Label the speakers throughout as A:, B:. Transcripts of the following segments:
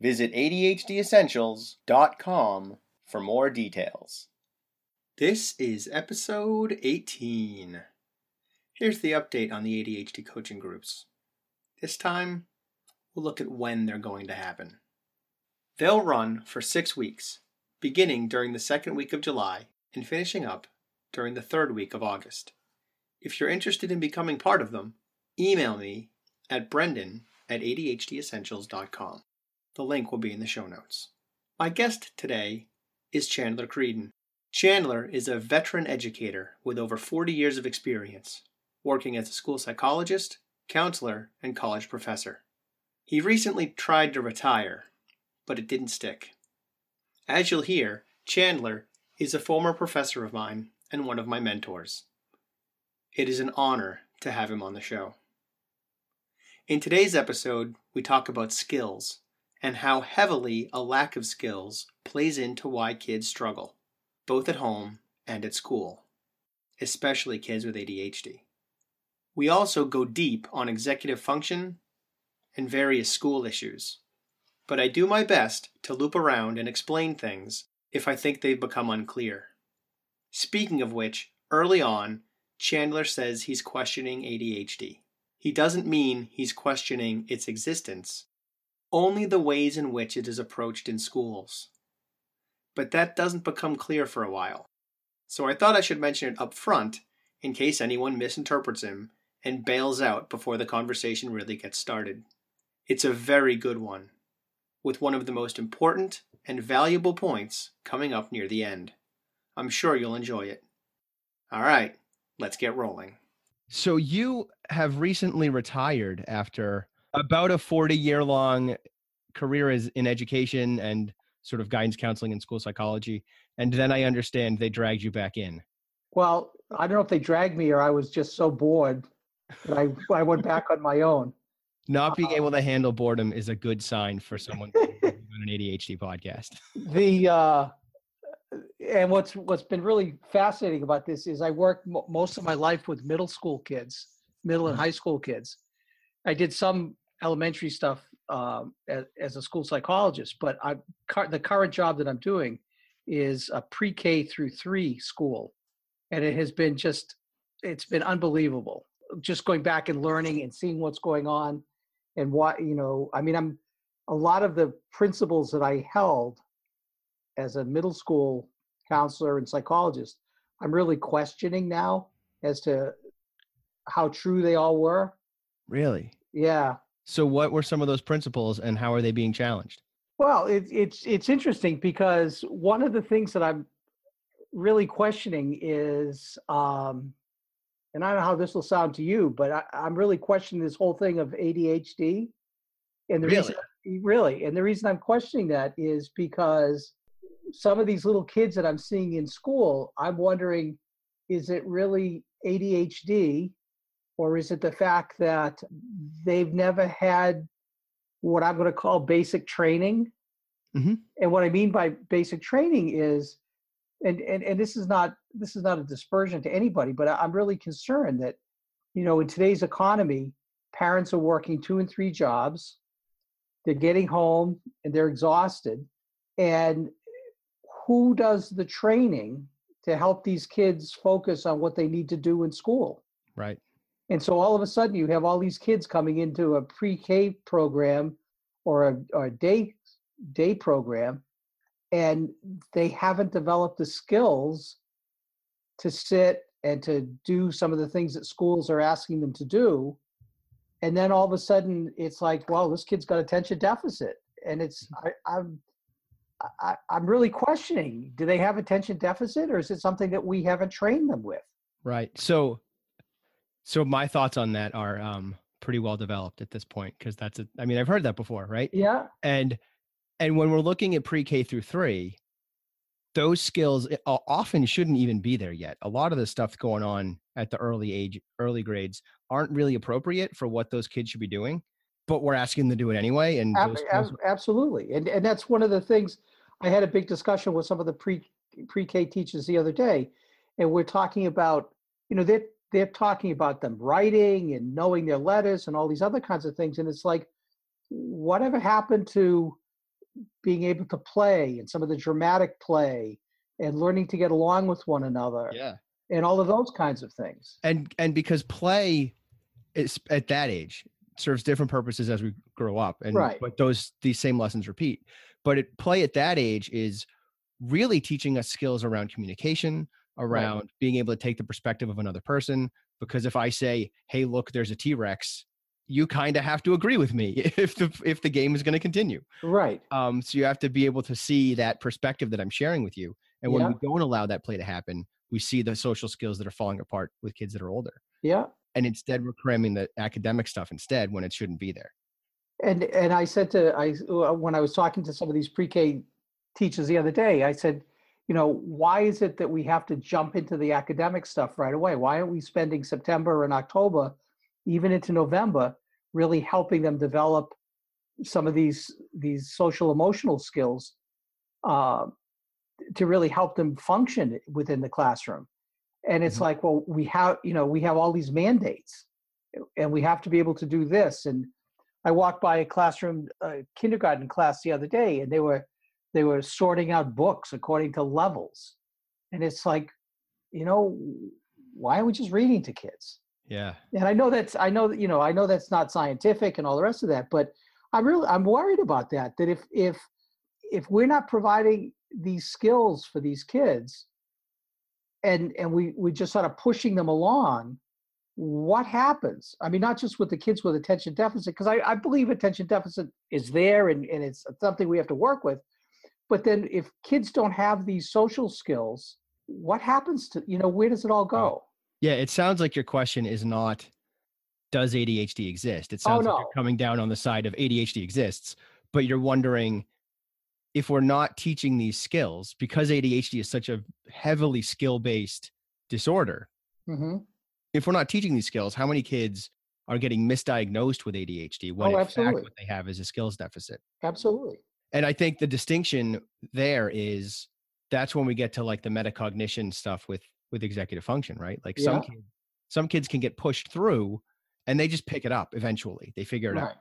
A: Visit ADHDessentials.com for more details. This is episode 18. Here's the update on the ADHD coaching groups. This time, we'll look at when they're going to happen. They'll run for six weeks, beginning during the second week of July and finishing up during the third week of August. If you're interested in becoming part of them, email me at brendan at ADHDessentials.com. The link will be in the show notes. My guest today is Chandler Creedon. Chandler is a veteran educator with over 40 years of experience, working as a school psychologist, counselor, and college professor. He recently tried to retire, but it didn't stick. As you'll hear, Chandler is a former professor of mine and one of my mentors. It is an honor to have him on the show. In today's episode, we talk about skills and how heavily a lack of skills plays into why kids struggle, both at home and at school, especially kids with ADHD. We also go deep on executive function and various school issues, but I do my best to loop around and explain things if I think they've become unclear. Speaking of which, early on, Chandler says he's questioning ADHD. He doesn't mean he's questioning its existence, only the ways in which it is approached in schools. But that doesn't become clear for a while. So I thought I should mention it up front in case anyone misinterprets him and bails out before the conversation really gets started. It's a very good one, with one of the most important and valuable points coming up near the end. I'm sure you'll enjoy it. All right, let's get rolling.
B: So you have recently retired after about a 40 year long career is in education and sort of guidance counseling and school psychology. And then I understand they dragged you back in.
C: Well, I don't know if they dragged me or I was just so bored that I, I went back on my own.
B: Not being able to handle boredom is a good sign for someone on an ADHD podcast.
C: The uh, and what's what's been really fascinating about this is I worked mo- most of my life with middle school kids, middle and
B: Mm-hmm.
C: high school kids. I did some elementary stuff um, as, as a school psychologist, but I the current job that I'm doing is a pre-K through three school, and it has been just it's been unbelievable. Just going back and learning and seeing what's going on, and what you know. I mean, I'm a lot of the principles that I held as a middle school counselor and psychologist, I'm really questioning now as to how true they all were.
B: Really?
C: Yeah.
B: So what were some of those principles and how are they being challenged?
C: Well, it, it's it's interesting because one of the things that I'm really questioning is, um, and I don't know how this will sound to you, but I, I'm really questioning this whole thing of ADHD. And the reason, really, and the reason I'm questioning that is because some of these little kids that I'm seeing in school, I'm wondering, is it really ADHD, or is it the fact that they've never had what I'm going to call basic training?
B: Mhm.
C: And what I mean by basic training is, and, and and this is not this is not a dispersion to anybody, but I'm really concerned that, you know, in today's economy, parents are working two and three jobs. They're getting home and they're exhausted. And who does the training to help these kids focus on what they need to do in school?
B: Right.
C: And so all of a sudden, you have all these kids coming into a pre-K program or a, or a day day program, and they haven't developed the skills to sit and to do some of the things that schools are asking them to do. And then all of a sudden, it's like, well, this kid's got attention deficit, and it's mm-hmm. I, I'm I, I'm really questioning: do they have attention deficit, or is it something that we haven't trained them with?
B: Right. So so my thoughts on that are um
A: pretty well developed at this point because that's a i mean i've heard that before right
C: Yeah.
A: and and when we're looking at pre-k through three those skills eh, often shouldn't even be there yet a lot of the stuff going on at the early age early grades aren't really appropriate for what those kids should be doing but we're asking them to do it anyway and
C: Ab- ab- absolutely, and and that's one of the things. I had a big discussion with some of the pre pre-K teachers the other day, and we're talking about you know they're they're talking about them writing and knowing their letters and all these other kinds of things, and it's like whatever happened to being able to play and some of the dramatic play and learning to get along with one another
A: yeah
C: and all of those kinds of things.
A: and and because play is at that age serves different purposes as we grow up and
C: Right.
A: but those these same lessons repeat but it play at that age is really teaching us skills around communication around being able to take the perspective of another person because if i say hey look there's a t-rex you kind of have to agree with me if the if the game is going to continue
C: Right.
A: um, so you have to be able to see that perspective that I'm sharing with you. And when
C: Yeah.
A: we don't allow that play to happen, we see the social skills that are falling apart with kids that are older.
C: Yeah.
A: And instead, we're cramming the academic stuff instead when it shouldn't be there.
C: And and I said to I uh, when I was talking to some of these pre-K teachers the other day, I said, you know, why is it that we have to jump into the academic stuff right away? Why aren't we spending September and October, even into November, really helping them develop some of these these social emotional skills uh, to really help them function within the classroom? And it's
A: Mhm.
C: like, well, we have you know we have all these mandates, and we have to be able to do this and I walked by a classroom, uh, kindergarten class the other day, and they were they were sorting out books according to levels, and it's like, you know, why are we just reading to kids?
A: Yeah.
C: And I know that's I know that you know I know that's not scientific and all the rest of that, but I'm really I'm worried about that. That if if if we're not providing these skills for these kids, and and we we just sort of pushing them along, what happens? I mean, not just with the kids with attention deficit, because I, I believe attention deficit is there and, and it's something we have to work with. But then if kids don't have these social skills, what happens to, you know, where does it all go?
A: Yeah. It sounds like your question is not, does ADHD exist? It
C: Oh,
A: sounds like you're coming down on the side of ADHD exists, but you're wondering if we're not teaching these skills because ADHD is such a heavily skill based disorder.
C: hmm
A: if we're not teaching these skills, how many kids are getting misdiagnosed with ADHD when
C: Oh,
A: in
C: absolutely.
A: fact what they have is a skills deficit?
C: Absolutely.
A: And I think the distinction there is that's when we get to like the metacognition stuff with with executive function, right? Like some
C: Yeah.
A: kids, some kids can get pushed through and they just pick it up eventually. They figure it
C: Right.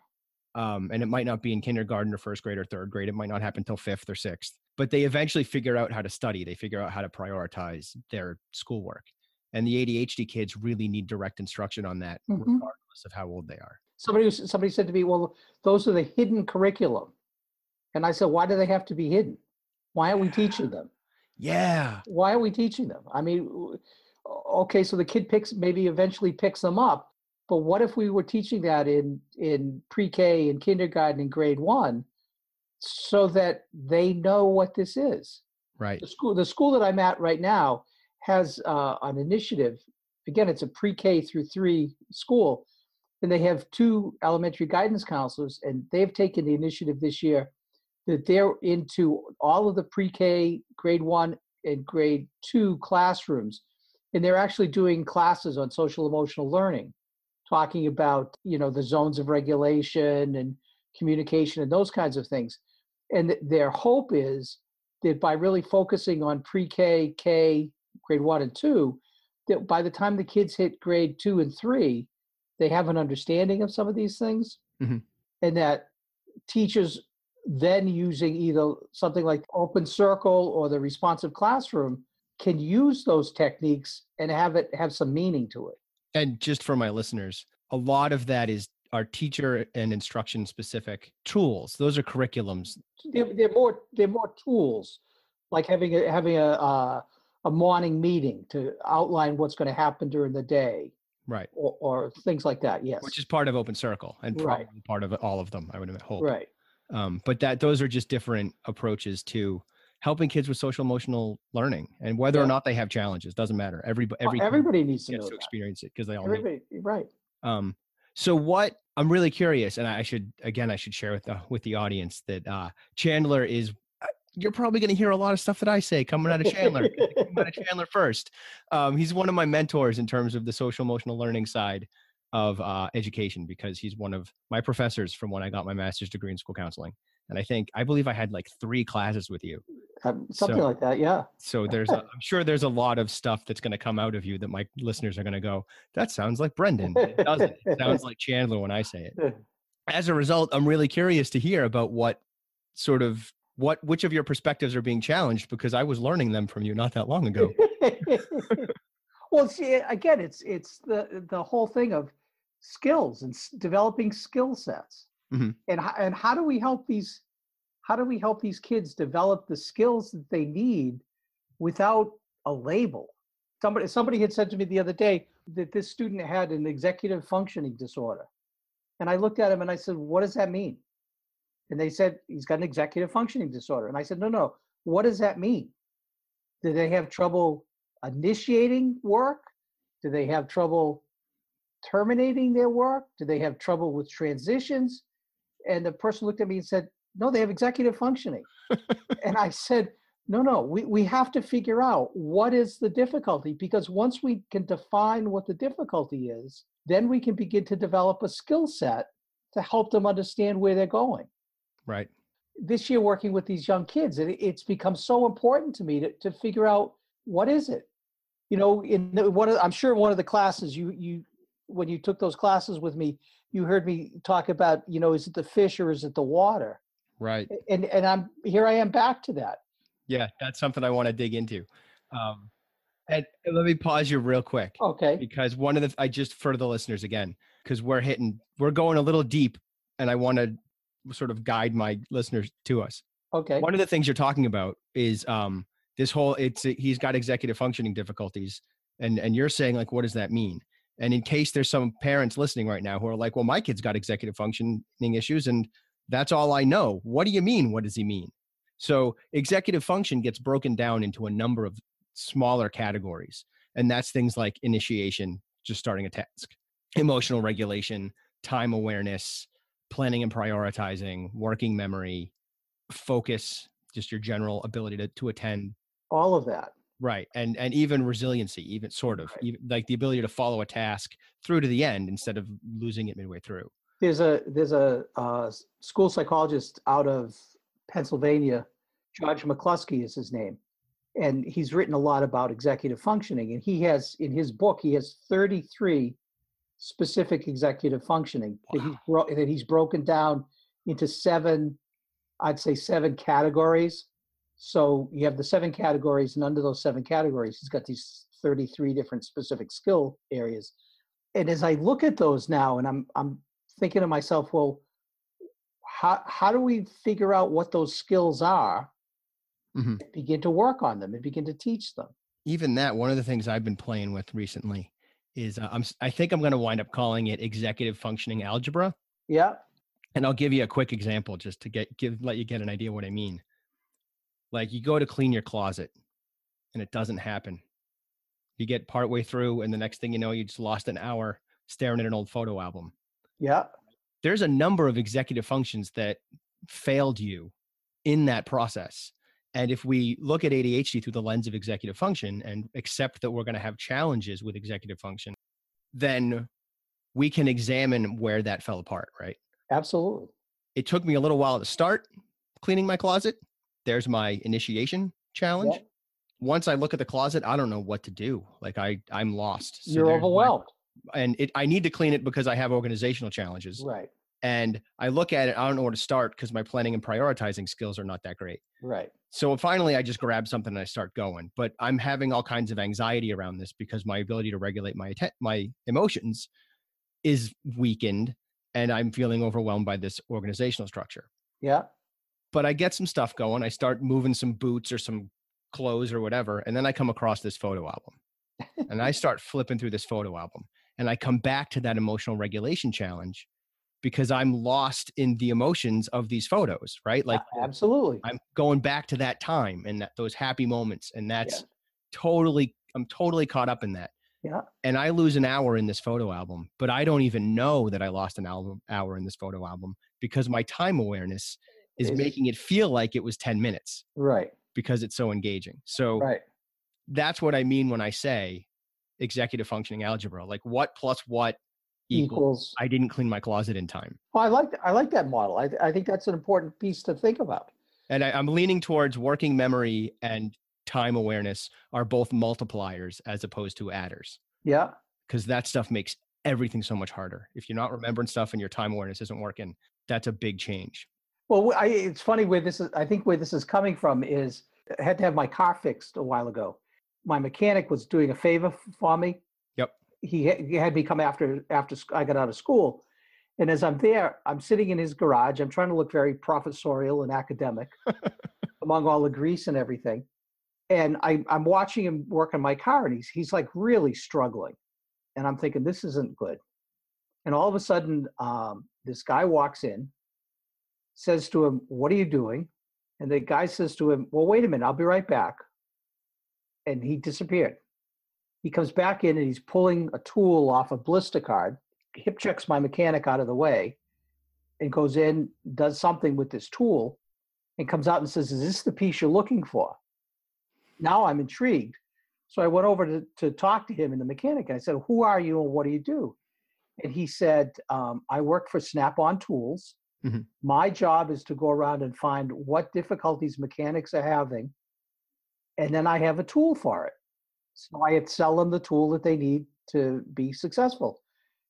A: out. Um, and it might not be in kindergarten or first grade or third grade. It might not happen until fifth or sixth, but they eventually figure out how to study. They figure out how to prioritize their schoolwork. And the ADHD kids really need direct instruction on that,
C: Mhm.
A: regardless of how old they are.
C: Somebody somebody said to me, "Well, those are the hidden curriculum," and I said, "Why do they have to be hidden? Why aren't we teaching them?
A: Yeah.
C: Why are we teaching them? I mean, okay, so the kid picks maybe eventually picks them up, but what if we were teaching that in in pre-K and kindergarten and grade one, so that they know what this is?
A: Right.
C: the school the school that i'm at right now has uh, an initiative again it's a pre-k through three school and they have two elementary guidance counselors and they've taken the initiative this year that they're into all of the pre-k grade one and grade two classrooms. And they're actually doing classes on social emotional learning talking about you know the zones of regulation and communication and those kinds of things. And their hope is that by really focusing on pre-K, K, grade one and two, that by the time the kids hit grade two and three, they have an understanding of some of these things,
A: Mhm.
C: and that teachers then using either something like open circle or the responsive classroom can use those techniques and have it have some meaning to it.
A: And just for my listeners, a lot of that is our teacher and instruction specific tools. Those are curriculums.
C: They're, they're more they're more tools, like having a having a uh, a morning meeting to outline what's going to happen during the day.
A: Right.
C: or, or things like that. Yes.
A: Which is part of Open Circle and
C: Right.
A: part of all of them, I would hope.
C: right.
A: Um, but that those are just different approaches to helping kids with social emotional learning and whether or not they have challenges doesn't matter. Every
C: Well,
A: every kid
C: everybody needs to know
A: to experience it because they all.
C: Everybody, right.
A: Um, So what I'm really curious, and I should again I should share with the with the audience that uh, Chandler is. Uh, you're probably going to hear a lot of stuff that I say coming out of Chandler. out of Chandler first. Um, he's one of my mentors in terms of the social emotional learning side of uh, education because he's one of my professors from when I got my master's degree in school counseling. And I think I believe I had like three classes with you.
C: Um, something so, like that, yeah.
A: So there's, I'm sure there's a lot of stuff that's going to come out of you that my listeners are going to go, "That sounds like Brendan." It doesn't. it sounds like Chandler when I say it. As a result, I'm really curious to hear about what sort of what which of your perspectives are being challenged because I was learning them from you not that long ago.
C: well, see, again, it's it's the the whole thing of skills and developing skill sets. Mm-hmm. And and how do we help these how do we help these kids develop the skills that they need without a label? Somebody somebody had said to me the other day that this student had an executive functioning disorder. And I looked at him and I said, "What does that mean?" And they said he's got an executive functioning disorder. And I said, "No, no. What does that mean? Do they have trouble initiating work? Do they have trouble terminating their work? Do they have trouble with transitions? And the person looked at me and said, No, they have executive functioning. and I said, No, no, we, we have to figure out what is the difficulty because once we can define what the difficulty is, then we can begin to develop a skill set to help them understand where they're going.
A: Right.
C: This year, working with these young kids, it, it's become so important to me to, to figure out what is it. You know, in one of, I'm sure one of the classes you you when you took those classes with me, you heard me talk about, you know, is it the fish or is it the water?
A: Right.
C: And and I'm here I am back to that.
A: Yeah, that's something I want to dig into. Um, and let me pause you real quick.
C: Okay.
A: Because one of the I just for the listeners again, because we're hitting we're going a little deep and I want to sort of guide my listeners to us.
C: Okay.
A: One of the things you're talking about is um this whole it's he's got executive functioning difficulties and and you're saying like what does that mean? And in case there's some parents listening right now who are like, well, my kid's got executive functioning issues and that's all I know. What do you mean? What does he mean? So executive function gets broken down into a number of smaller categories. And that's things like initiation, just starting a task, emotional regulation, time awareness, planning and prioritizing, working memory, focus, just your general ability to, to attend.
C: All of that
A: right and and even resiliency even sort of right. even, like the ability to follow a task through to the end instead of losing it midway through
C: there's a there's a uh, school psychologist out of pennsylvania george mccloskey is his name and he's written a lot about executive functioning and he has in his book he has 33 specific executive functioning wow. that he's bro- that he's broken down into seven i'd say seven categories so you have the seven categories, and under those seven categories, he's got these 33 different specific skill areas. And as I look at those now, and I'm I'm thinking to myself, well, how how do we figure out what those skills are? Mm-hmm. Begin to work on them and begin to teach them.
A: Even that, one of the things I've been playing with recently is uh, I'm I think I'm going to wind up calling it executive functioning algebra.
C: Yeah.
A: And I'll give you a quick example just to get give let you get an idea what I mean. Like you go to clean your closet and it doesn't happen. You get partway through, and the next thing you know, you just lost an hour staring at an old photo album.
C: Yeah.
A: There's a number of executive functions that failed you in that process. And if we look at ADHD through the lens of executive function and accept that we're going to have challenges with executive function, then we can examine where that fell apart, right?
C: Absolutely.
A: It took me a little while to start cleaning my closet there's my initiation challenge. Yep. Once I look at the closet, I don't know what to do. Like I, I'm lost.
C: So You're overwhelmed.
A: My, and it, I need to clean it because I have organizational challenges.
C: Right.
A: And I look at it, I don't know where to start because my planning and prioritizing skills are not that great.
C: Right.
A: So finally, I just grab something and I start going. But I'm having all kinds of anxiety around this because my ability to regulate my my emotions is weakened, and I'm feeling overwhelmed by this organizational structure.
C: Yeah
A: but I get some stuff going. I start moving some boots or some clothes or whatever. And then I come across this photo album and I start flipping through this photo album and I come back to that emotional regulation challenge because I'm lost in the emotions of these photos, right? Like
C: absolutely.
A: I'm going back to that time and that, those happy moments and that's yeah. totally I'm totally caught up in that.
C: Yeah.
A: And I lose an hour in this photo album, but I don't even know that I lost an album, hour in this photo album because my time awareness is making it feel like it was 10 minutes
C: Right.
A: because it's so engaging. So
C: Right.
A: that's what I mean when I say executive functioning algebra. Like what plus what equals
C: Equals.
A: I didn't clean my closet in time.
C: Well, I like I like that model. I I think that's an important piece to think about.
A: And I, I'm leaning towards working memory and time awareness are both multipliers as opposed to adders
C: Yeah.
A: because that stuff makes everything so much harder. If you're not remembering stuff and your time awareness isn't working, that's a big change.
C: Well, I, it's funny where this is. I think where this is coming from is I had to have my car fixed a while ago. My mechanic was doing a favor for me.
A: Yep.
C: He, he had me come after after I got out of school, and as I'm there, I'm sitting in his garage. I'm trying to look very professorial and academic among all the grease and everything. And I, I'm watching him work on my car, and he's he's like really struggling, and I'm thinking this isn't good. And all of a sudden, um, this guy walks in, says to him, What are you doing? And the guy says to him, Well, wait a minute, I'll be right back. And he disappeared. He comes back in and he's pulling a tool off a blister card, hip checks my mechanic out of the way, and goes in, does something with this tool, and comes out and says, Is this the piece you're looking for? Now I'm intrigued. So I went over to, to talk to him and the mechanic, and I said, Who are you and what do you do? And he said, um, I work for Snap on Tools Mm-hmm. my job is to go around and find what difficulties mechanics are having and then i have a tool for it. So i sell them the tool that they need to be successful.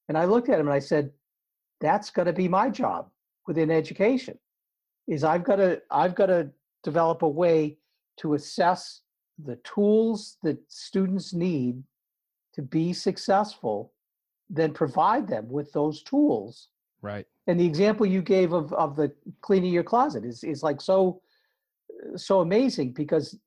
C: And i looked at him and i said that's going to be my job within education is i've got to i've got to develop a way to assess the tools that students need to be successful then provide them with those tools
A: Right.
C: and the example you gave of of the cleaning your closet is is like so so amazing because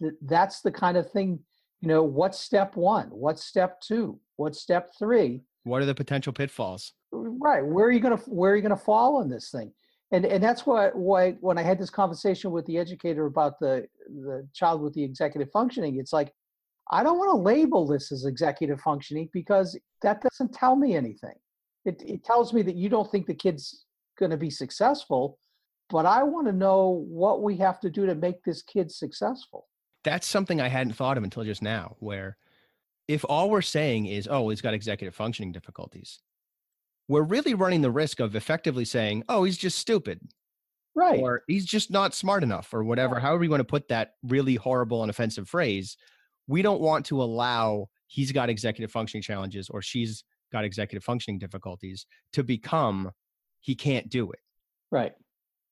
C: th- that's the kind of thing you know what's step one? What's step two? What's step three?
A: What are the potential pitfalls?
C: right. Where are you gonna where are you gonna fall on this thing? And and that's why why when i had this conversation with the educator about the the child with the executive functioning it's like i don't want to label this as executive functioning because that doesn't tell me anything it, it tells me that you don't think the kid's going to be successful but i want to know what we have to do to make this kid successful.
A: That's something I hadn't thought of until just now, where if all we're saying is, oh, he's got executive functioning difficulties, we're really running the risk of effectively saying, oh, he's just stupid.
C: right.
A: or he's just not smart enough or whatever however you want to put that really horrible and offensive phrase. We don't want to allow he's got executive functioning challenges or she's got executive functioning difficulties to become he can't do it.
C: Right.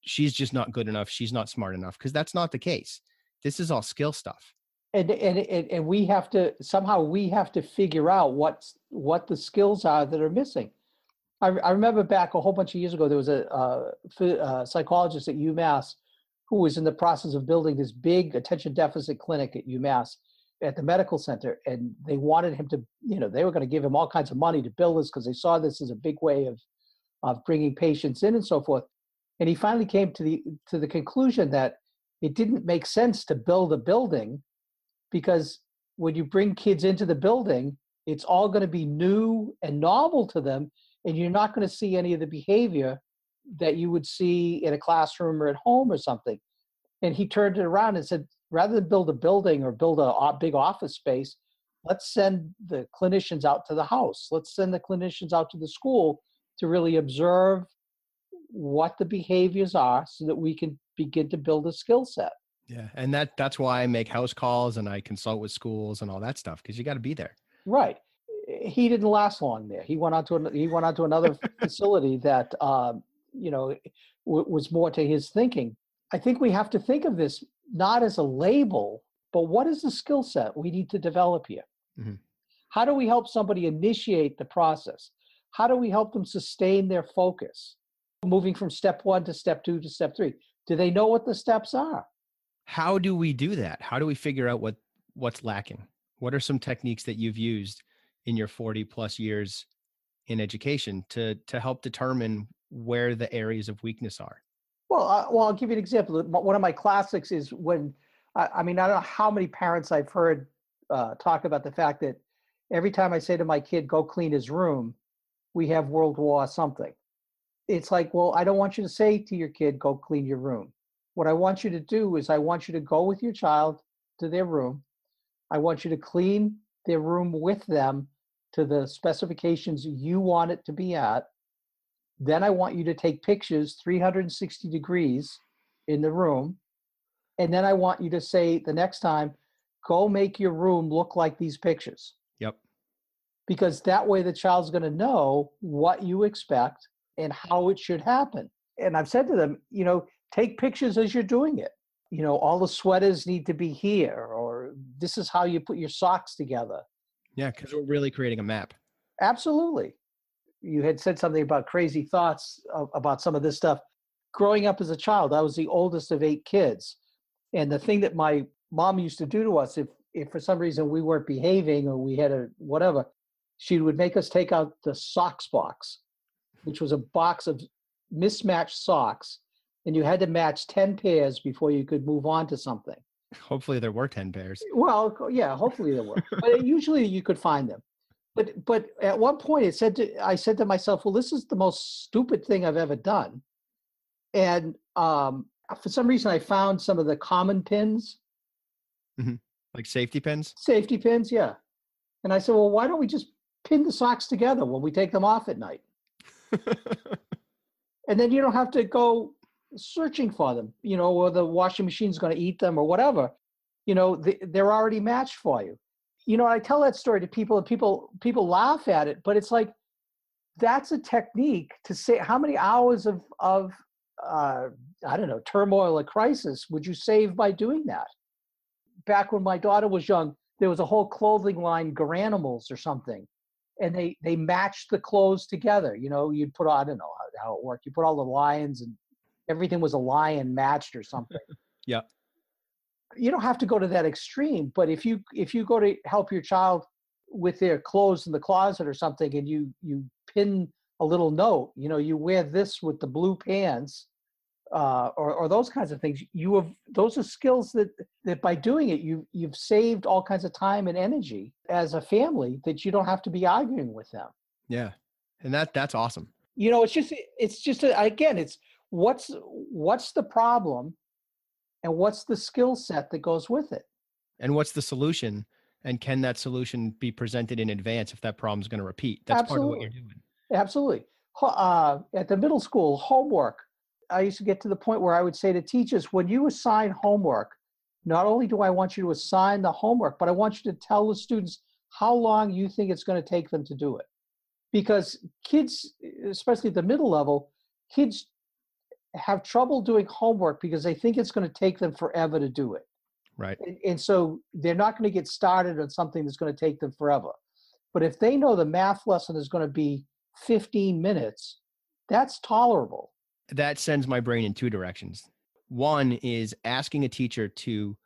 A: She's just not good enough she's not smart enough because that's not the case. This is all skill stuff.
C: And, and and and we have to somehow we have to figure out what's what the skills are that are missing. I, I remember back a whole bunch of years ago there was a, uh phy- uh psychologist at UMass who was in the process of building this big attention deficit clinic at UMass at the medical center, and they wanted him to you know they were going to give him all kinds of money to build this because they saw this as a big way of of bringing patients in and so forth. And he finally came to the to the conclusion that it didn't make sense to build a building because when you bring kids into the building, it's all going to be new and novel to them, and you're not going to see any of the behavior that you would see in a classroom or at home or something. And he turned it around and said, rather than build a building or build a big office space, let's send the clinicians out to the house. Let's send the clinicians out to the school to really observe what the behaviors are so that we can begin to build a skill set.
A: yeah and that that's why i make house calls and i consult with schools and all that stuff because you got to be there
C: Right. He didn't last long there. He went on to an, he went on to another facility that um, you know w- was more to his thinking. I think we have to think of this not as a label, but what is the skill set we need to develop here?
A: Mhm.
C: How do we help somebody initiate the process? How do we help them sustain their focus, moving from step one to step two to step three? Do they know what the steps are?
A: how do we do that how do we figure out what what's lacking what are some techniques that you've used in your 40 plus years in education to to help determine where the areas of weakness are
C: Well, uh, well, I'll give you an example. One of my classics is when, I, I mean, I don't know how many parents I've heard uh, talk about the fact that every time I say to my kid, go clean his room, we have World War something. It's like, well, I don't want you to say to your kid, go clean your room. What I want you to do is I want you to go with your child to their room. I want you to clean their room with them to the specifications you want it to be at. Then I want you to take pictures 360 degrees in the room. And then I want you to say the next time, go make your room look like these pictures.
A: Yep.
C: Because that way the child's going to know what you expect and how it should happen. And I've said to them, you know, take pictures as you're doing it. You know, all the sweaters need to be here, or this is how you put your socks together.
A: Yeah, because we're really creating a map.
C: Absolutely. You had said something about crazy thoughts about some of this stuff. Growing up as a child, I was the oldest of eight kids. And the thing that my mom used to do to us, if, if for some reason we weren't behaving or we had a whatever, she would make us take out the socks box, which was a box of mismatched socks. And you had to match 10 pairs before you could move on to something.
A: Hopefully there were 10 pairs.
C: Well, yeah, hopefully there were. but usually you could find them. But but at one point it said to, I said to myself, well, this is the most stupid thing I've ever done. And um, for some reason I found some of the common pins.
A: Mm-hmm. Like safety pins?
C: Safety pins, yeah. And I said, well, why don't we just pin the socks together when we take them off at night? and then you don't have to go searching for them, you know, or the washing machine's going to eat them or whatever. You know, they're already matched for you. You know, I tell that story to people and people people laugh at it, but it's like that's a technique to say how many hours of of uh, I don't know turmoil or crisis would you save by doing that? Back when my daughter was young, there was a whole clothing line, Garanimals or something, and they they matched the clothes together. You know, you'd put I don't know how, how it worked. You put all the lions and everything was a lion matched or something.
A: yeah.
C: You don't have to go to that extreme, but if you if you go to help your child with their clothes in the closet or something and you you pin a little note, you know, you wear this with the blue pants, uh, or, or those kinds of things. You have those are skills that that by doing it, you you've saved all kinds of time and energy as a family that you don't have to be arguing with them.
A: Yeah, and that that's awesome.
C: You know, it's just it's just again, it's what's what's the problem and what's the skill set that goes with it?
A: And what's the solution? And can that solution be presented in advance if that problem is going to repeat? That's absolutely. part of what you're doing.
C: Absolutely. Uh, at the middle school homework i used to get to the point where i would say to teachers when you assign homework not only do i want you to assign the homework but i want you to tell the students how long you think it's going to take them to do it. Because kids especially at the middle level kids have trouble doing homework because they think it's going to take them forever to do it.
A: Right.
C: And, and so they're not going to get started on something that's going to take them forever. But if they know the math lesson is going to be 15 minutes, that's tolerable.
A: That sends my brain in two directions. One is asking a teacher to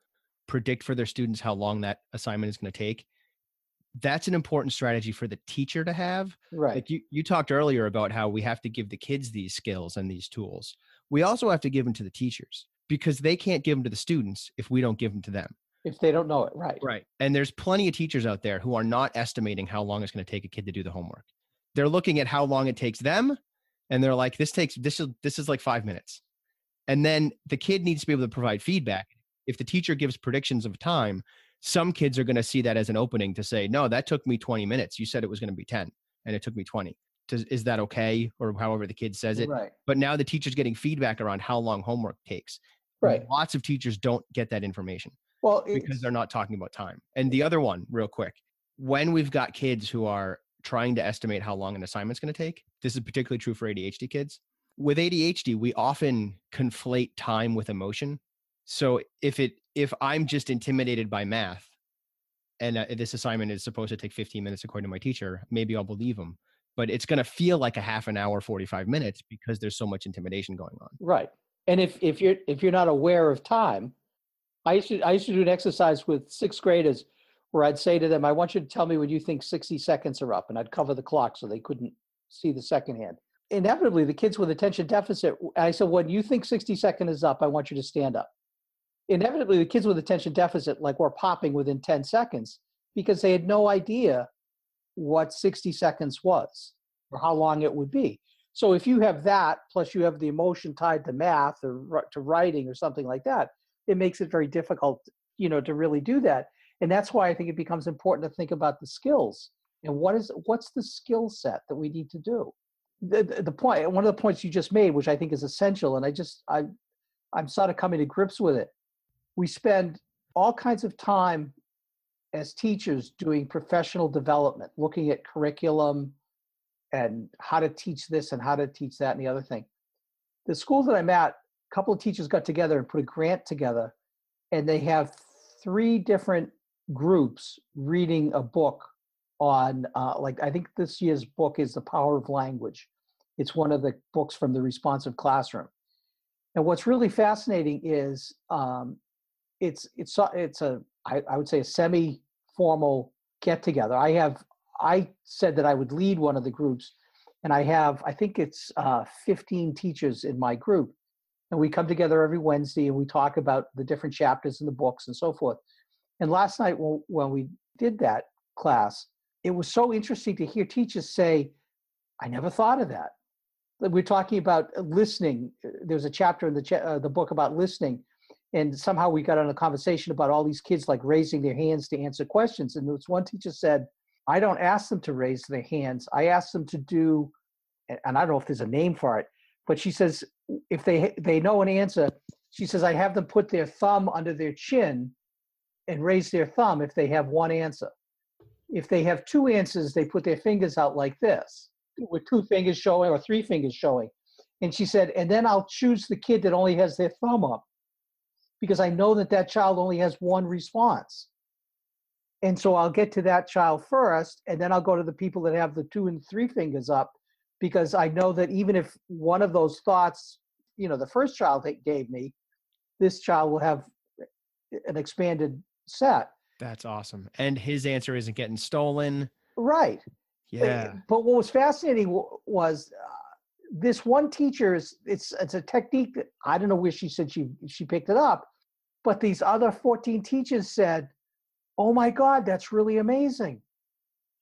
A: predict for their students how long that assignment is going to take. That's an important strategy for the teacher to have.
C: Right.
A: Like you, you talked earlier about how we have to give the kids these skills and these tools we also have to give them to the teachers because they can't give them to the students if we don't give them to them.
C: If they don't know it right.
A: Right and there's plenty of teachers out there who are not estimating how long it's going to take a kid to do the homework. They're looking at how long it takes them and they're like this takes this is this is like 5 minutes. And then the kid needs to be able to provide feedback. If the teacher gives predictions of time some kids are going to see that as an opening to say no that took me 20 minutes. You said it was going to be 10 and it took me 20 to, is that okay or however the kid says it?
C: Right.
A: But now the teacher's getting feedback around how long homework takes
C: right.
A: lots of teachers don't get that information
C: well
A: because they're not talking about time. And the other one real quick when we've got kids who are trying to estimate how long an assignment's going to take this is particularly true for adhd kids with adhd we often conflate time with emotion. So if it if i'm just intimidated by math and uh, this assignment is supposed to take 15 minutes according to my teacher maybe i'll believe them but it's going to feel like a half an hour 45 minutes because there's so much intimidation going on.
C: Right and if if you're if you're not aware of time i used to i used to do an exercise with sixth graders where i'd say to them i want you to tell me when you think 60 seconds are up and i'd cover the clock so they couldn't see the second hand. Inevitably the kids with attention deficit i said when you think 60 seconds is up i want you to stand up. Inevitably the kids with attention deficit like were popping within 10 seconds because they had no idea what 60 seconds was or how long it would be. So if you have that, plus you have the emotion tied to math or to writing or something like that, it makes it very difficult, you know, to really do that. And that's why I think it becomes important to think about the skills and what is what's the skill set that we need to do. The, the, the point, one of the points you just made, which I think is essential, and I just I I'm sort of coming to grips with it. We spend all kinds of time as teachers doing professional development, looking at curriculum and how to teach this and how to teach that and the other thing. The school that I'm at, a couple of teachers got together and put a grant together, and they have three different groups reading a book on, uh, like, I think this year's book is The Power of Language. It's one of the books from the responsive classroom. And what's really fascinating is um, it's it's it's a I, I would say a semi formal get together. I have I said that I would lead one of the groups, and I have I think it's uh, 15 teachers in my group, and we come together every Wednesday and we talk about the different chapters in the books and so forth. And last night when, when we did that class, it was so interesting to hear teachers say, "I never thought of that." We're talking about listening. There's a chapter in the cha- uh, the book about listening, and somehow we got on a conversation about all these kids like raising their hands to answer questions and this one teacher said i don't ask them to raise their hands i ask them to do and i don't know if there's a name for it but she says if they they know an answer she says i have them put their thumb under their chin and raise their thumb if they have one answer. If they have two answers they put their fingers out like this with two fingers showing or three fingers showing and she said and then i'll choose the kid that only has their thumb up because I know that that child only has one response. And so I'll get to that child first, and then I'll go to the people that have the two and three fingers up, because I know that even if one of those thoughts, you know, the first child that gave me, this child will have an expanded set.
A: That's awesome. And his answer isn't getting stolen.
C: Right.
A: Yeah.
C: But what was fascinating was uh, this one teacher is it's it's a technique that I don't know where she said she she picked it up, but these other 14 teachers said, "Oh my God, that's really amazing.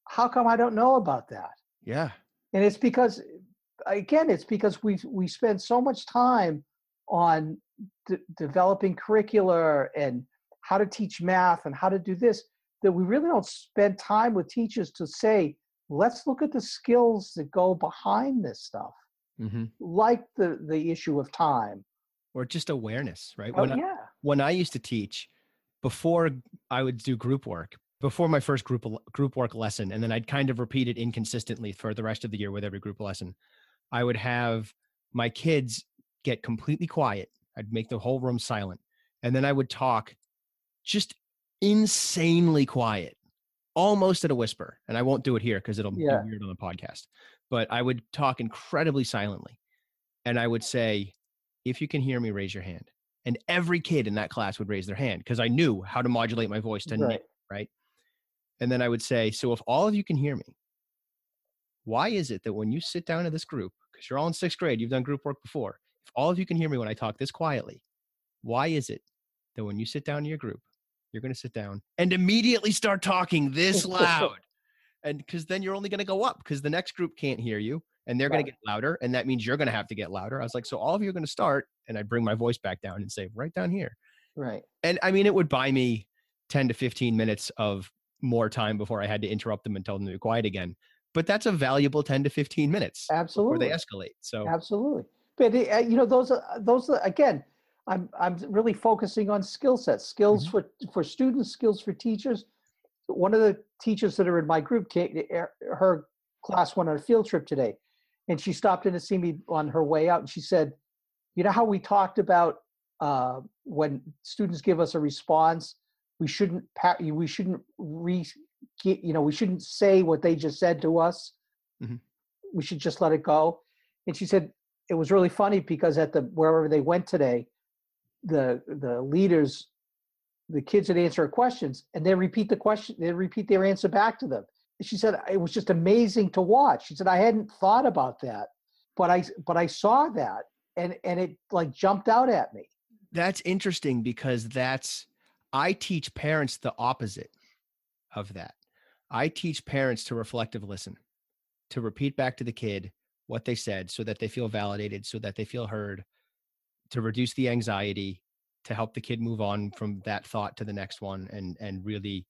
C: How come I don't know about that?"
A: Yeah.
C: And it's because again, it's because we we spend so much time on de- developing curricular and how to teach math and how to do this that we really don't spend time with teachers to say, let's look at the skills that go behind this stuff mm-hmm. like the the issue of time
A: or just awareness right
C: oh, when yeah.
A: I, when i used to teach before i would do group work before my first group group work lesson and then i'd kind of repeat it inconsistently for the rest of the year with every group lesson i would have my kids get completely quiet i'd make the whole room silent and then i would talk just insanely quiet almost at a whisper and i won't do it here because it'll yeah. be weird on the podcast but I would talk incredibly silently. And I would say, if you can hear me, raise your hand. And every kid in that class would raise their hand because I knew how to modulate my voice to right. right? And then I would say, so if all of you can hear me, why is it that when you sit down in this group, because you're all in sixth grade, you've done group work before, if all of you can hear me when I talk this quietly, why is it that when you sit down in your group, you're going to sit down and immediately start talking this loud? And because then you're only going to go up because the next group can't hear you and they're right. going to get louder and that means you're going to have to get louder. I was like so all of you are going to start and i bring my voice back down and say right down here.
C: Right.
A: And i mean it would buy me 10 to 15 minutes of more time before i had to interrupt them and tell them to be quiet again but that's a valuable 10 to 15 minutes
C: absolutely
A: before they escalate so
C: absolutely. But uh, you know those are those are, again i'm i'm really focusing on skill sets skills mm-hmm. for for students skills for teachers one of the teachers that are in my group, her class went on a field trip today, and she stopped in to see me on her way out, and she said, "You know how we talked about uh, when students give us a response, we shouldn't we shouldn't re you know we shouldn't say what they just said to us. Mm-hmm. We should just let it go." And she said it was really funny because at the wherever they went today, the the leaders the kids would answer her questions and they repeat the question they repeat their answer back to them. She said it was just amazing to watch. She said i hadn't thought about that but i but i saw that and and it like jumped out at me.
A: That's interesting because that's i teach parents the opposite of that. I teach parents to reflective listen, to repeat back to the kid what they said so that they feel validated, so that they feel heard, to reduce the anxiety, to help the kid move on from that thought to the next one and and really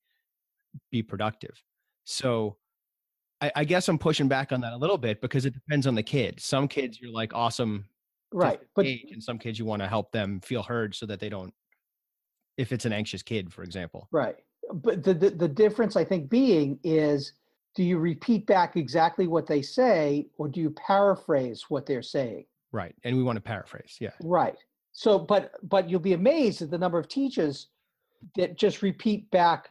A: be productive. So I, I guess I'm pushing back on that a little bit because it depends on the kid. Some kids you're like awesome
C: right but
A: and some kids you want to help them feel heard so that they don't if it's an anxious kid for example
C: right but the, the the difference i think being is do you repeat back exactly what they say or do you paraphrase what they're saying
A: right and we want to paraphrase yeah
C: right so but but you'll be amazed at the number of teachers that just repeat back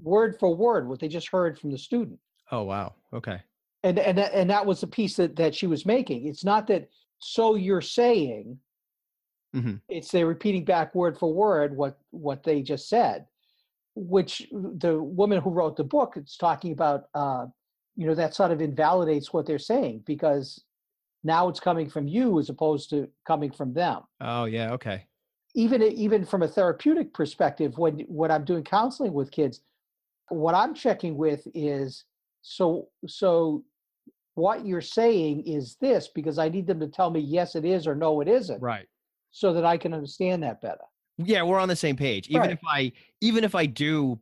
C: word for word what they just heard from the student.
A: Oh wow. Okay.
C: And and that, and that was the piece that that she was making. It's not that so you're saying
A: Mhm.
C: it's they're repeating back word for word what what they just said which the woman who wrote the book is talking about uh you know that sort of invalidates what they're saying because now it's coming from you as opposed to coming from them.
A: Oh yeah okay.
C: Even even from a therapeutic perspective when when i'm doing counseling with kids what i'm checking with is so so what you're saying is this because i need them to tell me yes it is or no it isn't
A: right.
C: so that i can understand that better.
A: Yeah we're on the same page. Even
C: Right.
A: if i even if i do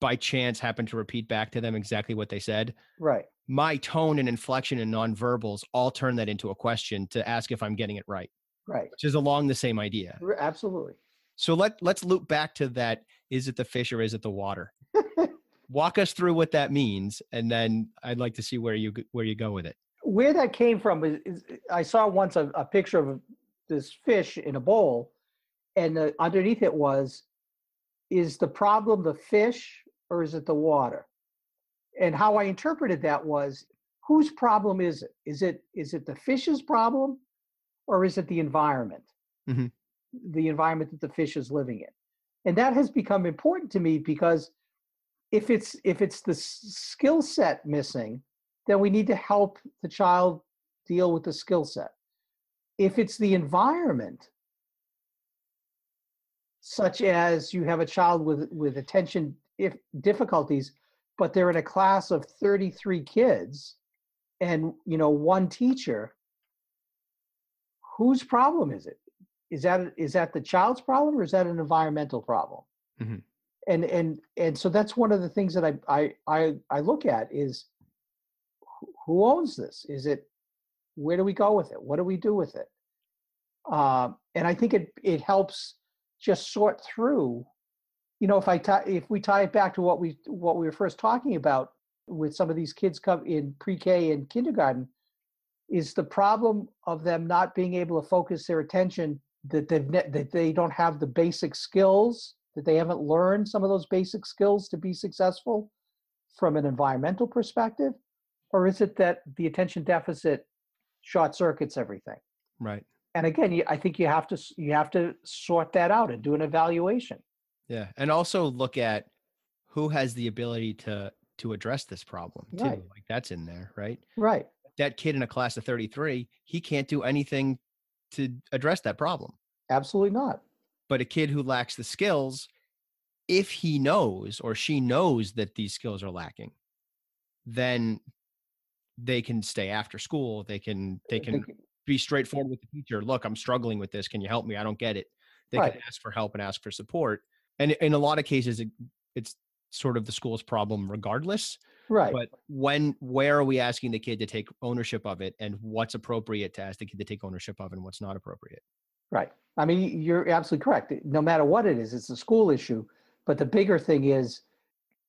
A: by chance happen to repeat back to them exactly what they said
C: right
A: my tone and inflection and nonverbals all turn that into a question to ask if i'm getting it right
C: right.
A: which is along the same idea.
C: Absolutely.
A: So let let's loop back to that is it the fish or is it the water? Walk us through what that means and then i'd like to see where you where you go with it.
C: Where that came from is, is i saw once a, a picture of this fish in a bowl and the, underneath it was is the problem the fish or is it the water and how i interpreted that was whose problem is it is it is it the fish's problem or is it the environment
A: Mhm.
C: the environment that the fish is living in and that has become important to me because if it's if it's the skill set missing then we need to help the child deal with the skill set. If it's the environment, such as you have a child with with attention if difficulties, but they're in a class of 33 kids and you know one teacher, whose problem is it? Is that is that the child's problem or is that an environmental problem?
A: Mhm.
C: And and and so that's one of the things that I I I, I look at is who owns this? Is it where do we go with it? What do we do with it? Um, and I think it it helps just sort through. You know, if I tie, if we tie it back to what we what we were first talking about with some of these kids come in pre-K and kindergarten, is the problem of them not being able to focus their attention that they've ne- that they don't have the basic skills that they haven't learned some of those basic skills to be successful from an environmental perspective? Or is it that the attention deficit short circuits everything?
A: Right.
C: And again i think you have to you have to sort that out and do an evaluation
A: yeah and also look at who has the ability to to address this problem too
C: Right.
A: like that's in there right?
C: Right.
A: That kid in a class of 33 he can't do anything to address that problem.
C: Absolutely not.
A: But a kid who lacks the skills if he knows or she knows that these skills are lacking then they can stay after school they can they
C: They
A: can be straightforward with the teacher look i'm struggling with this can you help me? I don't get it. They
C: Right.
A: can ask for help and ask for support and in a lot of cases it, it's sort of the school's problem regardless
C: right.
A: but when where are we asking the kid to take ownership of it and what's appropriate to ask the kid to take ownership of and what's not appropriate?
C: Right. I mean you're absolutely correct. No matter what it is it's a school issue but the bigger thing is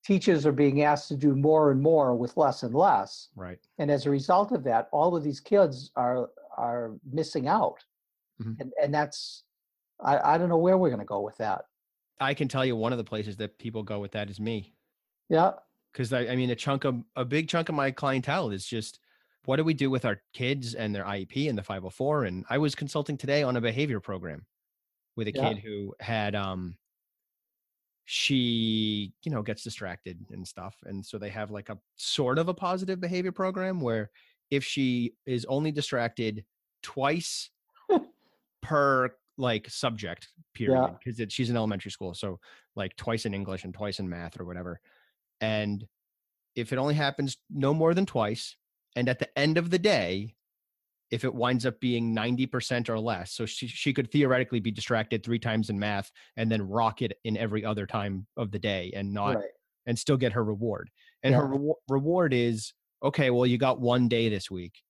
C: teachers are being asked to do more and more with less and less
A: right.
C: and as a result of that all of these kids are are missing out
A: Mhm.
C: and and that's i i don't know where we're going to go with that
A: i can tell you one of the places that people go with that is me.
C: Yeah.
A: Because I, I mean a chunk of a big chunk of my clientele is just what do we do with our kids and their IEP and the 504 and I was consulting today on a behavior program with a
C: Yeah.
A: kid who had um she you know gets distracted and stuff. And so they have like a sort of a positive behavior program where if she is only distracted twice per like subject period because she's in elementary school so like twice in english and twice in math or whatever and if it only happens no more than twice, and at the end of the day, if it winds up being 90% or less. So she, she could theoretically be distracted three times in math and then rock it in every other time of the day and not
C: right.
A: and still get her reward. And
C: Yeah.
A: her rewa- reward is okay, well, you got one day this week.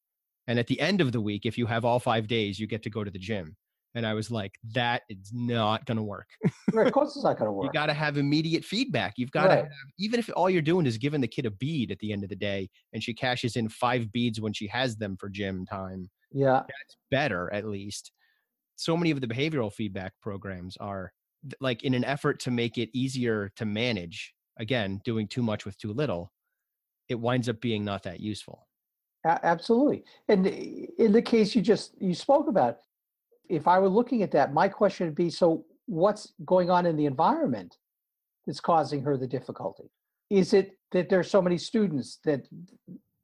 A: And at the end of the week, if you have all five days, you get to go to the gym. And I was like, that is not going to work.
C: Right, of course, it's not going to work.
A: You got to have immediate feedback. You've got to have, even if all you're doing is giving the kid a bead at the end of the day and she cashes in five beads when she has them for gym time,
C: yeah, That's
A: better at least. So many of the behavioral feedback programs are like in an effort to make it easier to manage, again, doing too much with too little, it winds up being not that useful.
C: absolutely. And eh, in the case you just you spoke about, if I were looking at that, my question would be: so what's going on in the environment that's causing her the difficulty? Is it that there's so many students that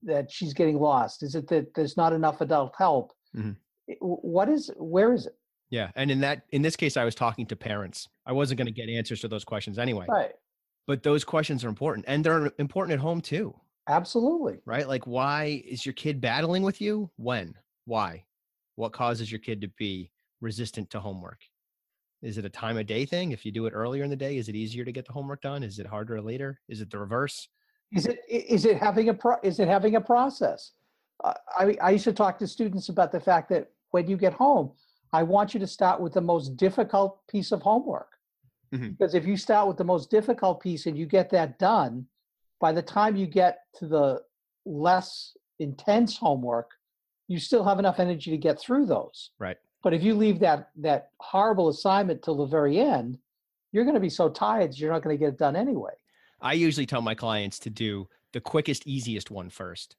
C: that she's getting lost? Is it that there's not enough adult help?
A: Mhm.
C: W- What is? Where is it?
A: Yeah. And in that, in this case, I was talking to parents. I wasn't going to get answers to those questions anyway,
C: Right.
A: but those questions are important and they're important at home too.
C: Absolutely.
A: right? Like, why is your kid battling with you? When? Why? What causes your kid to be resistant to homework? Is it a time of day thing? If you do it earlier in the day, is it easier to get the homework done? Is it harder later? Is it the reverse?
C: Is it is it having a pro, is it having a process? Uh, I I used to talk to students about the fact that when you get home, I want you to start with the most difficult piece of homework.
A: Mhm.
C: Because if you start with the most difficult piece and you get that done, by the time you get to the less intense homework, you still have enough energy to get through those.
A: Right.
C: But if you leave that that horrible assignment till the very end, you're going to be so tired you're not going to get it done anyway.
A: I usually tell my clients to do the quickest, easiest one first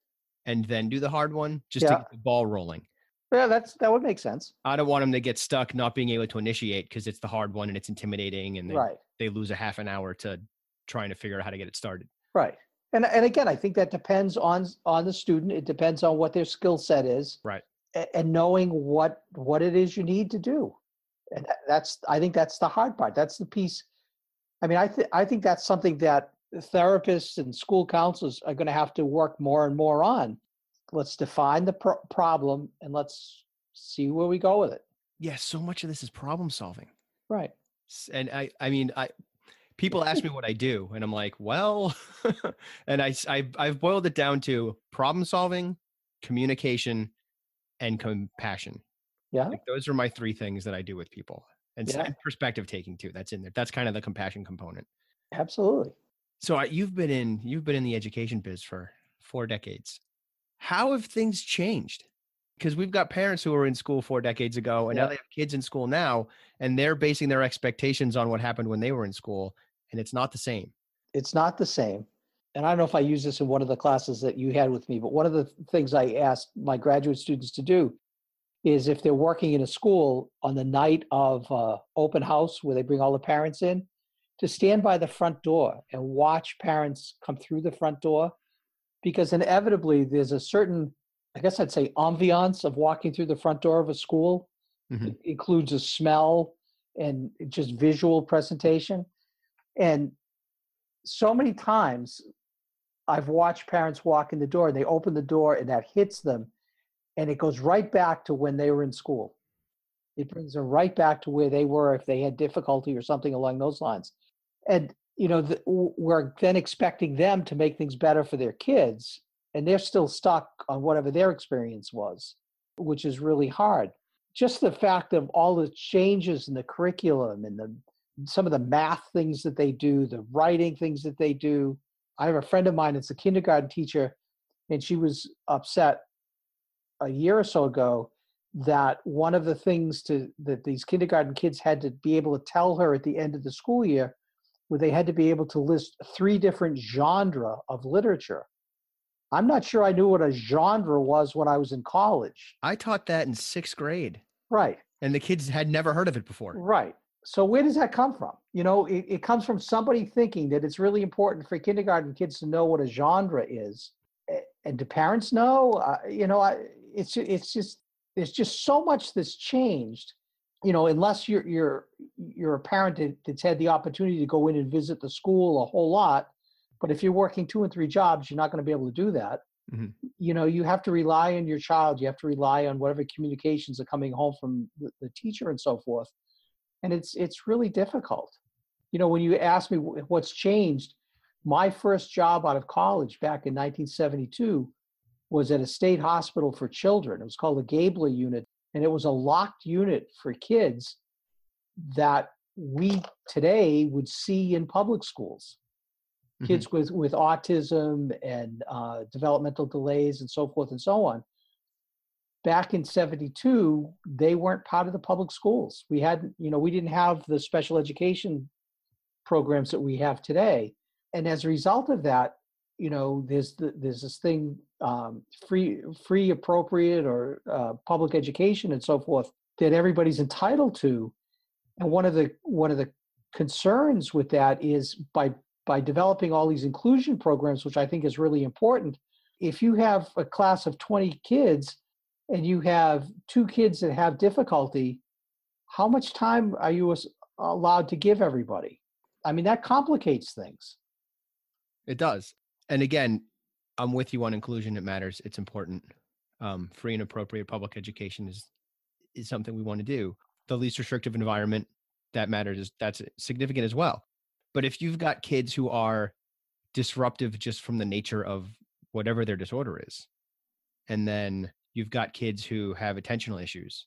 A: and then do the hard one just to get the ball rolling.
C: Yeah, that's that would make sense.
A: I don't want them to get stuck not being able to initiate because it's the hard one and it's intimidating and they,
C: Right.
A: they lose a half an hour to trying to figure out how to get it started.
C: Right. And and again, I think that depends on on the student. It depends on what their skill set is.
A: Right.
C: And knowing what what it is you need to do. And that's I think that's the hard part. That's the piece. I mean, I think I think that's something that therapists and school counselors are going to have to work more and more on. Let's define the pro- problem and let's see where we go with it.
A: Yeah, so much of this is problem solving.
C: Right.
A: And i i mean i people ask me what i do and i'm like well and I, I i've boiled it down to problem solving communication and compassion
C: Yeah.
A: like those are my three things that i do with people and,
C: Yeah.
A: and perspective taking too that's in there that's kind of the compassion component
C: Absolutely.
A: so you've been in you've been in the education biz for four decades how have things changed because we've got parents who were in school four decades ago and
C: Yeah.
A: now they have kids in school now and they're basing their expectations on what happened when they were in school and it's not the same
C: it's not the same. And I don't know if I used this in one of the classes that you had with me, but one of the things I asked my graduate students to do is if they're working in a school on the night of uh, open house where they bring all the parents in, to stand by the front door and watch parents come through the front door, because inevitably there's a certain, I guess I'd say, ambiance of walking through the front door of a school.
A: Mhm.
C: It includes a smell and just visual presentation. And so many times I've watched parents walk in the door and they open the door and that hits them and it goes right back to when they were in school. It brings them right back to where they were if they had difficulty or something along those lines. And, you know, the, we're then expecting them to make things better for their kids and they're still stuck on whatever their experience was, which is really hard. Just the fact of all the changes in the curriculum and the some of the math things that they do, the writing things that they do. I have a friend of mine that's a kindergarten teacher, and she was upset a year or so ago that one of the things to that these kindergarten kids had to be able to tell her at the end of the school year where they had to be able to list three different genre of literature. I'm not sure I knew what a genre was when I was in college.
A: i taught that in sixth grade
C: Right.
A: and the kids had never heard of it before
C: Right. So where does that come from? You know, it, it comes from somebody thinking that it's really important for kindergarten kids to know what a genre is. And do parents know? Uh, you know, I, it's it's just there's just so much that's changed. You know, unless you're you're you're a parent that, that's had the opportunity to go in and visit the school a whole lot, But if you're working two and three jobs, you're not going to be able to do that.
A: Mm-hmm.
C: You know, you have to rely on your child. You have to rely on whatever communications are coming home from the, the teacher and so forth. And it's it's really difficult. You know, when you ask me what's changed, my first job out of college back in 1972 was at a state hospital for children. It was called the Gabler unit, and it was a locked unit for kids that we today would see in public schools. Mm-hmm. Kids with, with autism and uh, developmental delays and so forth and so on. Back in 72, they weren't part of the public schools. We hadn't, you know, we didn't have the special education programs that we have today. And as a result of that, you know, there's the, there's this thing, um, free free appropriate or uh, public education and so forth that everybody's entitled to. And one of the one of the concerns with that is by by developing all these inclusion programs, which I think is really important. If you have a class of 20 kids and you have two kids that have difficulty, how much time are you allowed to give everybody? I mean, that complicates things.
A: It does. And again, I'm with you on inclusion. It matters. It's important. Um, free and appropriate public education is is something we want to do. The least restrictive environment that matters is that's significant as well. But if you've got kids who are disruptive just from the nature of whatever their disorder is, and then you've got kids who have attentional issues,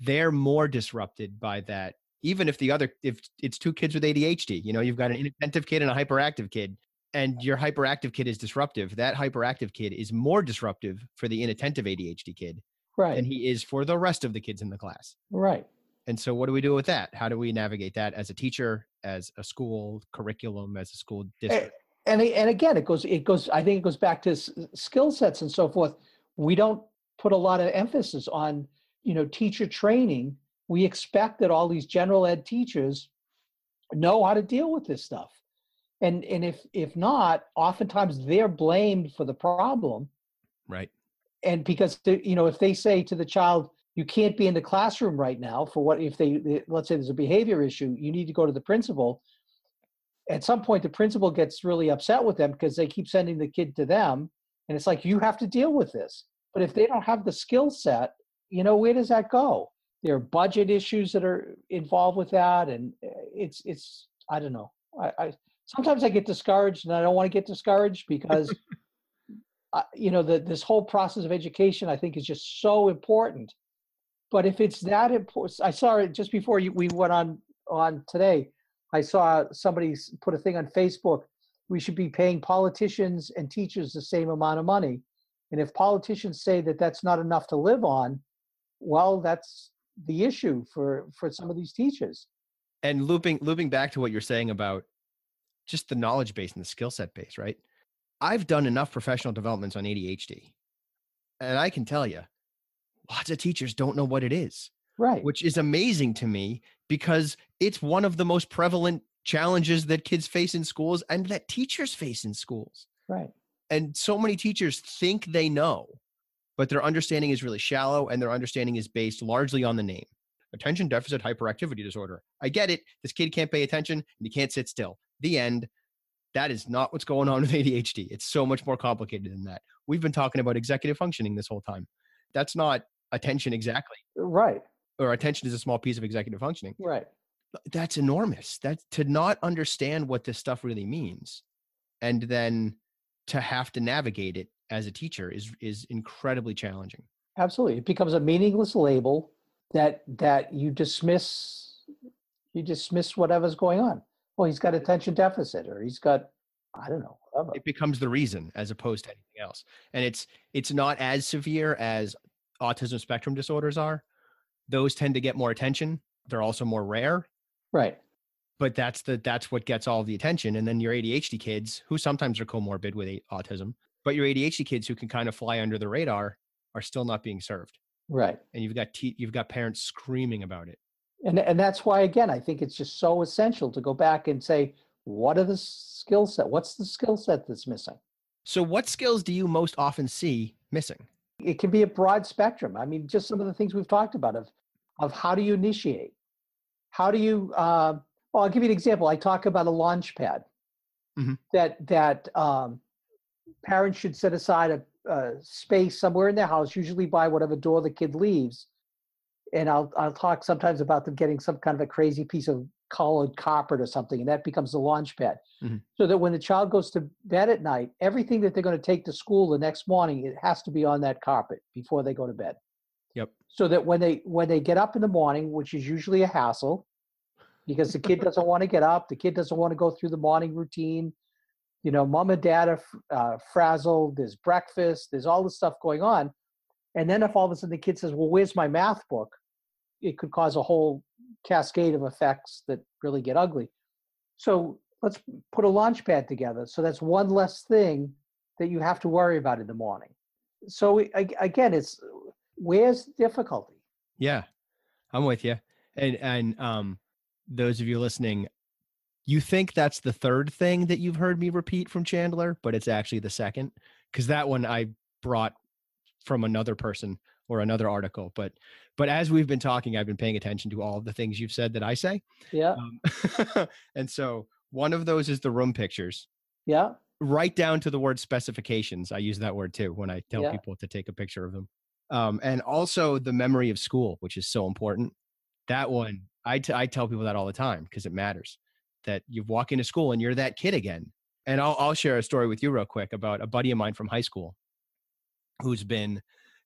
A: they're more disrupted by that even if the other if it's two kids with ADHD, you know, you've got an inattentive kid and a hyperactive kid, and your hyperactive kid is disruptive. That hyperactive kid is more disruptive for the inattentive ADHD kid
C: right.
A: than he is for the rest of the kids in the class.
C: Right.
A: And so what do we do with that? How do we navigate that as a teacher, as a school curriculum, as a school district?
C: And and, and again, it goes it goes I think it goes back to skill sets and so forth. We don't put a lot of emphasis on, you know, teacher training. We expect that all these general ed teachers know how to deal with this stuff. And and if if not oftentimes they're blamed for the problem.
A: Right.
C: And because you know if they say to the child you can't be in the classroom right now for what if they let's say there's a behavior issue you need to go to the principal at some point the principal gets really upset with them because they keep sending the kid to them and it's like you have to deal with this. But if they don't have the skill set you know where does that go? There are budget issues that are involved with that and eh, it's it's i don't know. I, I sometimes i get discouraged and i don't want to get discouraged because uh, you know the, this whole process of education i think is just so important. But if it's that important i saw it just before you, we went on on today i saw somebody put a thing on facebook we should be paying politicians and teachers the same amount of money. And if politicians say that that's not enough to live on well that's the issue for for some of these teachers.
A: And looping looping back to what you're saying about just the knowledge base and the skill set base right? I've done enough professional developments on adhd and i can tell you lots of teachers don't know what it is
C: right.
A: which is amazing to me because it's one of the most prevalent challenges that kids face in schools and that teachers face in schools
C: right
A: and so many teachers think they know but their understanding is really shallow and their understanding is based largely on the name attention deficit hyperactivity disorder. I get it. This kid can't pay attention and he can't sit still. The end. That is not what's going on with ADHD. It's so much more complicated than that. We've been talking about executive functioning this whole time. That's not attention exactly.
C: Right.
A: Or attention is a small piece of executive functioning.
C: Right.
A: That's enormous. That to not understand what this stuff really means and then to have to navigate it as a teacher is is incredibly challenging.
C: Absolutely. It becomes a meaningless label that that you dismiss you dismiss whatever's going on. Well he's got attention deficit or he's got i don't know whatever.
A: it becomes the reason as opposed to anything else. And it's it's not as severe as autism spectrum disorders are. Those tend to get more attention. They're also more rare
C: right
A: but that's the that's what gets all the attention and then your adhd kids who sometimes are comorbid with autism but your ADHD kids who can kind of fly under the radar are still not being served.
C: Right.
A: And you've got te- you've got parents screaming about it.
C: And and that's why again I think it's just so essential to go back and say what are the skill set? What's the skill set that's missing?
A: So what skills do you most often see missing?
C: It can be a broad spectrum. I mean, just some of the things we've talked about of of how do you initiate? How do you uh, well, I'll give you an example. I talk about a launch pad.
A: Mhm.
C: that that um, parents should set aside a, a space somewhere in their house, usually by whatever door the kid leaves. And I'll I'll talk sometimes about them getting some kind of a crazy piece of colored carpet or something, and that becomes the launch pad.
A: Mhm.
C: So that when the child goes to bed at night, everything that they're going to take to school the next morning, it has to be on that carpet before they go to bed. So that when they when they get up in the morning which is usually a hassle because the kid doesn't want to get up the kid doesn't want to go through the morning routine you know mom and dad are uh, frazzled there's breakfast there's all this stuff going on and then if all of a sudden the kid says well where's my math book? it could cause a whole cascade of effects that really get ugly. So let's put a launch pad together so that's one less thing that you have to worry about in the morning. So a- again it's where's the difficulty
A: Yeah, I'm with you. And and um, those of you listening, you think that's the third thing that you've heard me repeat from Chandler, but it's actually the second because that one I brought from another person or another article. But but as we've been talking, I've been paying attention to all of the things you've said that I say.
C: yeah
A: Um, and so one of those is the room pictures.
C: yeah
A: right down to the word specifications. I use that word too when I tell
C: Yeah.
A: people to take a picture of them. Um, and also the memory of school, which is so important. That one, I, t- I tell people that all the time because it matters that you walk into school and you're that kid again. And I'll, I'll share a story with you real quick about a buddy of mine from high school who's been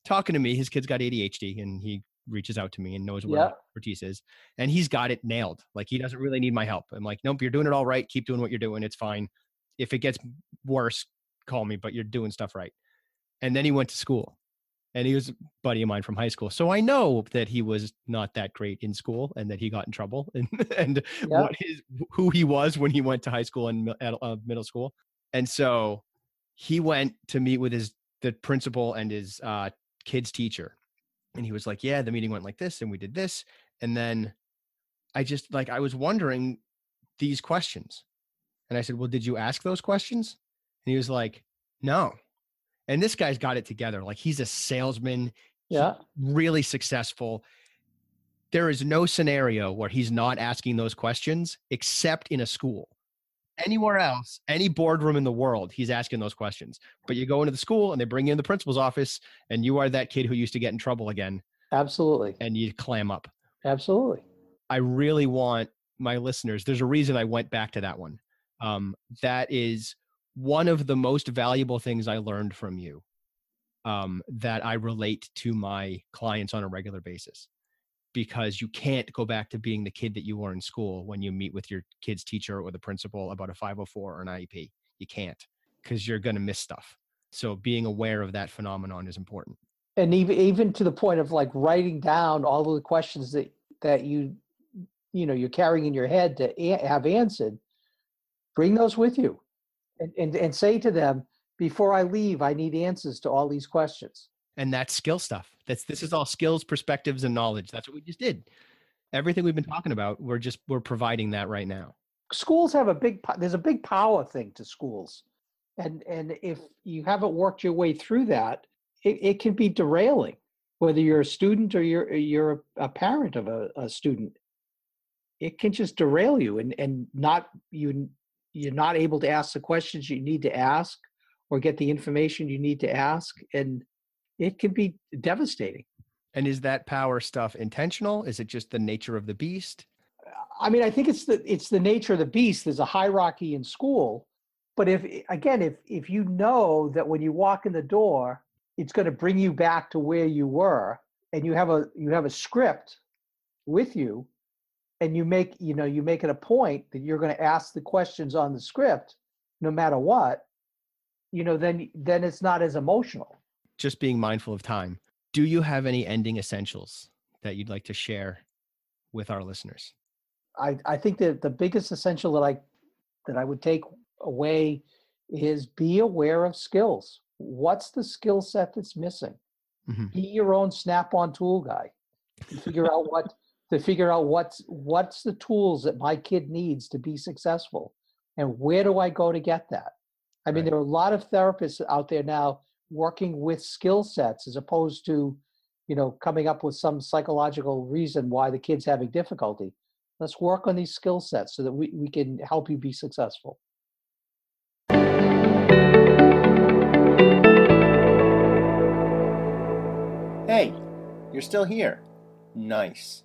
A: talking to me. His kid's got ADHD and he reaches out to me and knows where my expertise is. And he's got it nailed. Like he doesn't really need my help. I'm like, nope, you're doing it all right. Keep doing what you're doing. It's fine. If it gets worse, call me, but you're doing stuff right. And then he went to school and he was a buddy of mine from high school. So I know that he was not that great in school and that he got in trouble and, and
C: Yeah.
A: what his, who he was when he went to high school and at, uh, middle school. And so he went to meet with his, the principal and his uh, kid's teacher. And he was like, yeah, the meeting went like this and we did this. And then I just like, I was wondering these questions. And I said, well, did you ask those questions? And he was like, no. And this guy's got it together. Like he's a salesman,
C: yeah
A: really successful. There is no scenario where he's not asking those questions except in a school. Anywhere else, any boardroom in the world, he's asking those questions. But you go into the school and they bring you in the principal's office, and you are that kid who used to get in trouble again,
C: absolutely
A: and you clam up.
C: absolutely
A: I really want my listeners. There's a reason I went back to that one. Um, that is one of the most valuable things I learned from you. Um, that I relate to my clients on a regular basis, because you can't go back to being the kid that you were in school when you meet with your kid's teacher or the principal about a 504 or an IEP. You can't because you're going to miss stuff. So being aware of that phenomenon is important.
C: and even even to the point of like writing down all of the questions that that you you know you're carrying in your head to a- have answered bring those with you and, and and say to them before i leave i need answers to all these questions.
A: And that's skill stuff. That's this is all skills perspectives and knowledge. That's what we just did. Everything we've been talking about we're just we're providing that right now.
C: Schools have a big there's a big power thing to schools. And and if you haven't worked your way through that it, it can be derailing whether you're a student or you're you're a parent of a, a student. It can just derail you and and not you you're not able to ask the questions you need to ask or get the information you need to ask and it can be devastating.
A: And is that power stuff intentional? Is it just the nature of the beast?
C: I mean, I think it's the it's the nature of the beast. There's a hierarchy in school, but if again, if if you know that when you walk in the door, it's going to bring you back to where you were, and you have a you have a script with you, and you make you know you make it a point that you're going to ask the questions on the script, no matter what, you know, then then it's not as emotional.
A: just being mindful of time do you have any ending essentials that you'd like to share with our listeners
C: I, I think that the biggest essential that I that I would take away is be aware of skills. What's the skill set that's missing?
A: Mhm.
C: Be your own snap-on tool guy. Figure out what to figure out what's what's the tools that my kid needs to be successful and where do I go to get that? I mean, there are a lot of therapists out there now working with skill sets as opposed to, you know, coming up with some psychological reason why the kid's having difficulty. Let's work on these skill sets so that we, we can help you be successful.
A: Hey, you're still here. Nice.